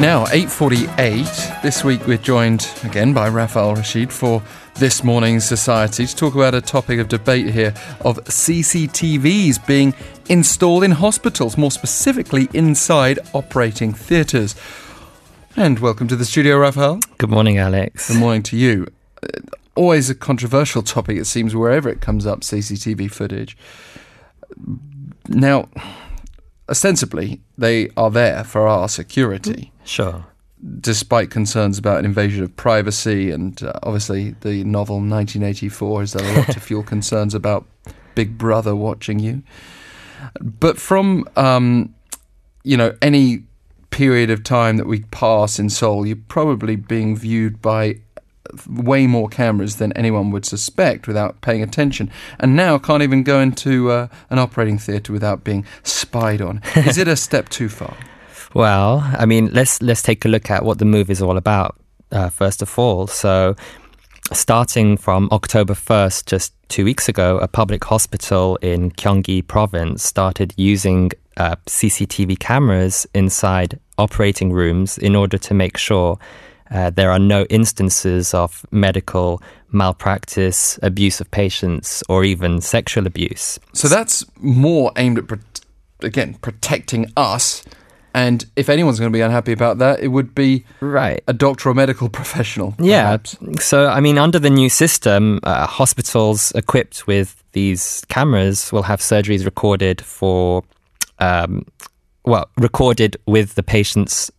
Now, 8.48. This week we're joined again by Rafael Rashid for this morning's Society to talk about a topic of debate here of CCTVs being installed in hospitals, more specifically inside operating theatres. And welcome to the studio, Rafael. Good morning, Alex. Good morning to you. Uh, Always a controversial topic, it seems, wherever it comes up, CCTV footage. Now, ostensibly, they are there for our security Sure. despite concerns about an invasion of privacy, and uh, obviously the novel 1984 has done a lot to fuel concerns about Big Brother watching you. But from um, you know any period of time that we pass in Seoul, you're probably being viewed by way more cameras than anyone would suspect without paying attention, and now can't even go into uh, an operating theatre without being spied on. Is it a step too far? Well, I mean, let's let's take a look at what the move is all about. Uh, first of all, so starting from October first, just two weeks ago, a public hospital in Gyeonggi Province started using uh, CCTV cameras inside operating rooms in order to make sure uh, there are no instances of medical malpractice, abuse of patients, or even sexual abuse. So that's more aimed at, pro- again, protecting us. And if anyone's going to be unhappy about that, it would be Right. a doctor or medical professional. Yeah. perhaps. So, I mean, under the new system, uh, hospitals equipped with these cameras will have surgeries recorded for, um, well, recorded with the patient's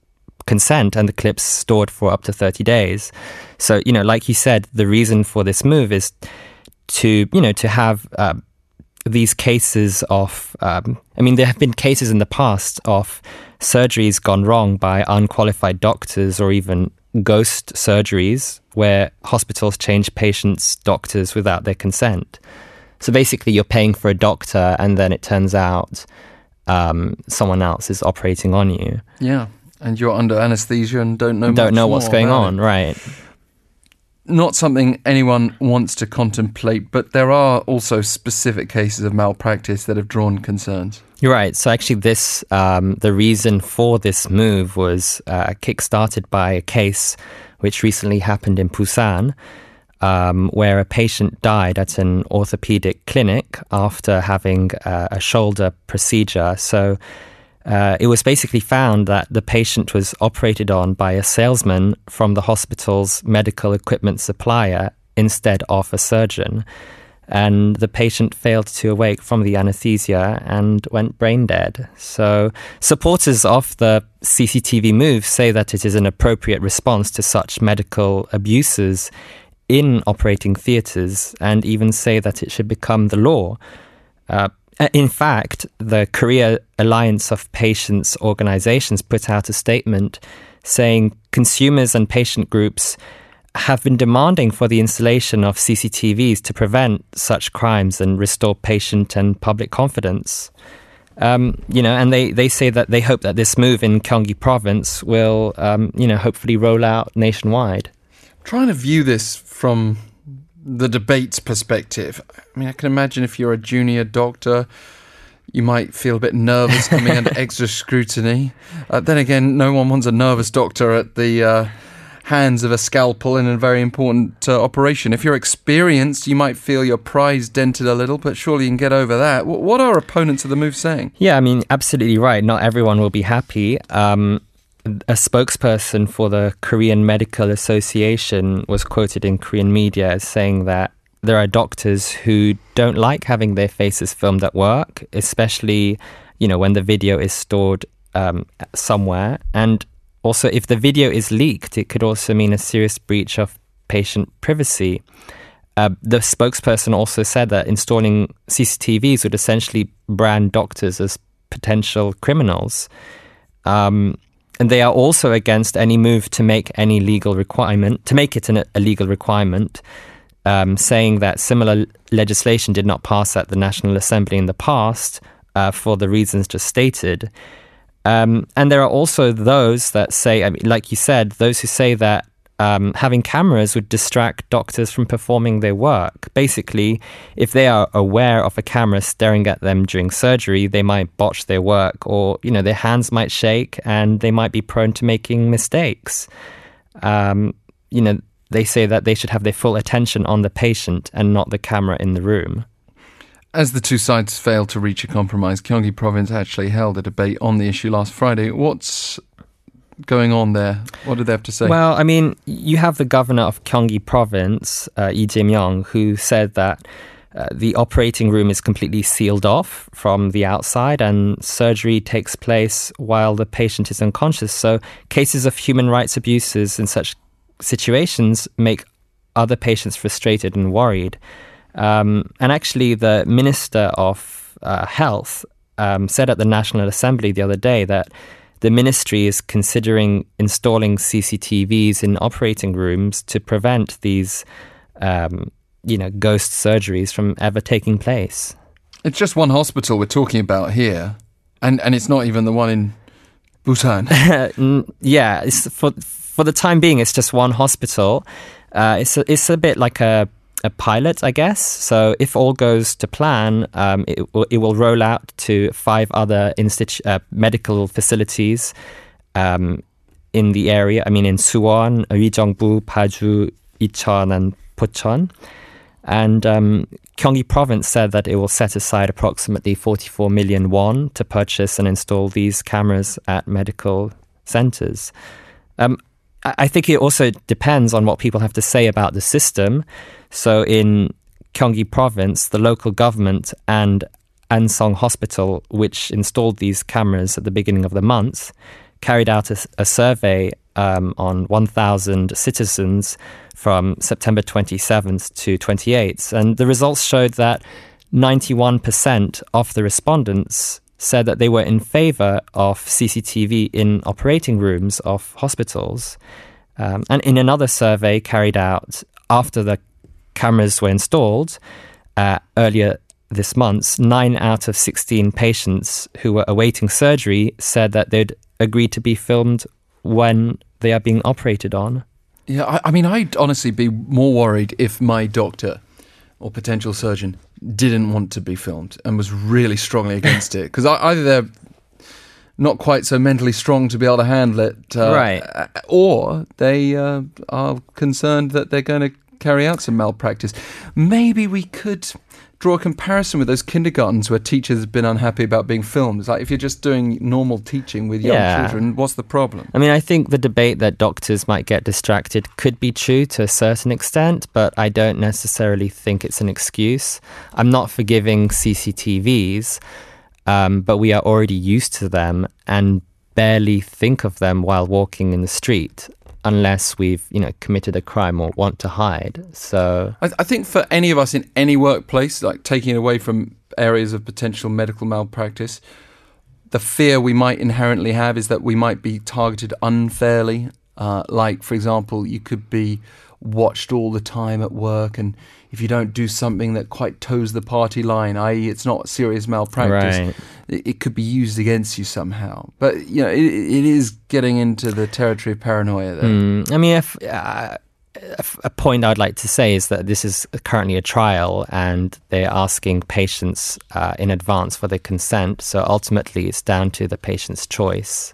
consent and the clips stored for up to 30 days. So, you know, like you said, the reason for this move is to, you know, to have uh, these cases of, um, I mean, there have been cases in the past of surgeries gone wrong by unqualified doctors or even ghost surgeries where hospitals change patients' doctors without their consent. So basically, you're paying for a doctor, and then it turns out um, someone else is operating on you. Yeah. And you're under anesthesia and don't know Don't know what's going on, it. right? Not something anyone wants to contemplate, but there are also specific cases of malpractice that have drawn concerns. You're right. So actually, this um, the reason for this move was uh, kickstarted by a case which recently happened in Busan, um, where a patient died at an orthopedic clinic after having uh, a shoulder procedure. So. Uh, it was basically found that the patient was operated on by a salesman from the hospital's medical equipment supplier instead of a surgeon and the patient failed to awake from the anesthesia and went brain dead. So, supporters of the CCTV move say that it is an appropriate response to such medical abuses in operating theatres and even say that it should become the law. Uh, in fact, the Korea Alliance of Patients Organizations put out a statement saying consumers and patient groups have been demanding for the installation of CCTVs to prevent such crimes and restore patient and public confidence. Um, you know, and they, they say that they hope that this move in Gyeonggi province will, um, you know, hopefully roll out nationwide. trying to view this from the debate's perspective. I mean, I can imagine if you're a junior doctor, you might feel a bit nervous coming under extra scrutiny. Uh, then again, no one wants a nervous doctor at the uh, hands of a scalpel in a very important uh, operation. If you're experienced, you might feel your prize dented a little, but surely you can get over that. Wh- What are opponents of the move saying? Yeah, I mean, absolutely right. Not everyone will be happy. Um, a spokesperson for the Korean Medical Association was quoted in Korean media as saying that there are doctors who don't like having their faces filmed at work, especially, you know, when the video is stored um, somewhere. And also, if the video is leaked, it could also mean a serious breach of patient privacy. Uh, the spokesperson also said that installing CCTVs would essentially brand doctors as potential criminals. Um, and they are also against any move to make any legal requirement, to make it an, a legal requirement, um, saying that similar legislation did not pass at the National Assembly in the past uh, for the reasons just stated. Um, and there are also those that say, I mean, like you said, those who say that um, having cameras would distract doctors from performing their work. Basically, if they are aware of a camera staring at them during surgery, they might botch their work, or you know their hands might shake, and they might be prone to making mistakes. Um, you know, they say that they should have their full attention on the patient and not the camera in the room. As the two sides failed to reach a compromise, Gyeonggi Province actually held a debate on the issue last Friday. What's going on there? What did they have to say? Well, I mean, you have the governor of Gyeonggi Province, uh, Lee Jae-myung, who said that uh, the operating room is completely sealed off from the outside and surgery takes place while the patient is unconscious. So cases of human rights abuses in such situations make other patients frustrated and worried. Um, and actually, the Minister of uh, Health um, said at the National Assembly the other day that the ministry is considering installing CCTVs in operating rooms to prevent these, um, you know, ghost surgeries from ever taking place. It's just one hospital we're talking about here, and and it's not even the one in Busan. yeah, for for the time being, it's just one hospital. Uh, it's a, it's a bit like a a pilot, I guess. So if all goes to plan, um, it, it, will roll out to five other institu- uh, medical facilities um, in the area. I mean, in Suwon, Uijeongbu, Paju, Icheon, and Pocheon. And um, Gyeonggi Province said that it will set aside approximately 44 million won to purchase and install these cameras at medical centers. Um, I think it also depends on what people have to say about the system. So in Gyeonggi province, the local government and Anseong Hospital, which installed these cameras at the beginning of the month, carried out a, a survey um, on 1,000 citizens from September 27th to 28th. And the results showed that 91% of the respondents said that they were in favor of CCTV in operating rooms of hospitals. Um, and in another survey carried out after the cameras were installed uh, earlier this month, nine out of 16 patients who were awaiting surgery said that they'd agreed to be filmed when they are being operated on. Yeah, I, I mean, I'd honestly be more worried if my doctor or potential surgeon didn't want to be filmed and was really strongly against it because either they're not quite so mentally strong to be able to handle it, uh, right? Or they uh, are concerned that they're going to carry out some malpractice. Maybe we could draw a comparison with those kindergartens where teachers have been unhappy about being filmed. It's like if you're just doing normal teaching with young yeah. children, what's the problem? I mean, I think the debate that doctors might get distracted could be true to a certain extent, but I don't necessarily think it's an excuse. I'm not forgiving CCTVs, um, but we are already used to them and barely think of them while walking in the street unless we've you know committed a crime or want to hide. So I, I, think for any of us in any workplace, like taking it away from areas of potential medical malpractice, the fear we might inherently have is that we might be targeted unfairly. Uh, like, for example, you could be watched all the time at work and if you don't do something that quite toes the party line, i.e., it's not serious malpractice, right. It, could be used against you somehow. But you know, it, it is getting into the territory of paranoia. There. Mm, I mean, if, uh, a point I'd like to say is that this is currently a trial, and they're asking patients uh, in advance for their consent. So ultimately, it's down to the patient's choice.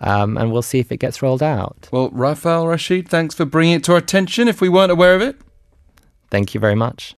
Um, and we'll see if it gets rolled out. Well, Rafael Rashid, thanks for bringing it to our attention if we weren't aware of it. Thank you very much.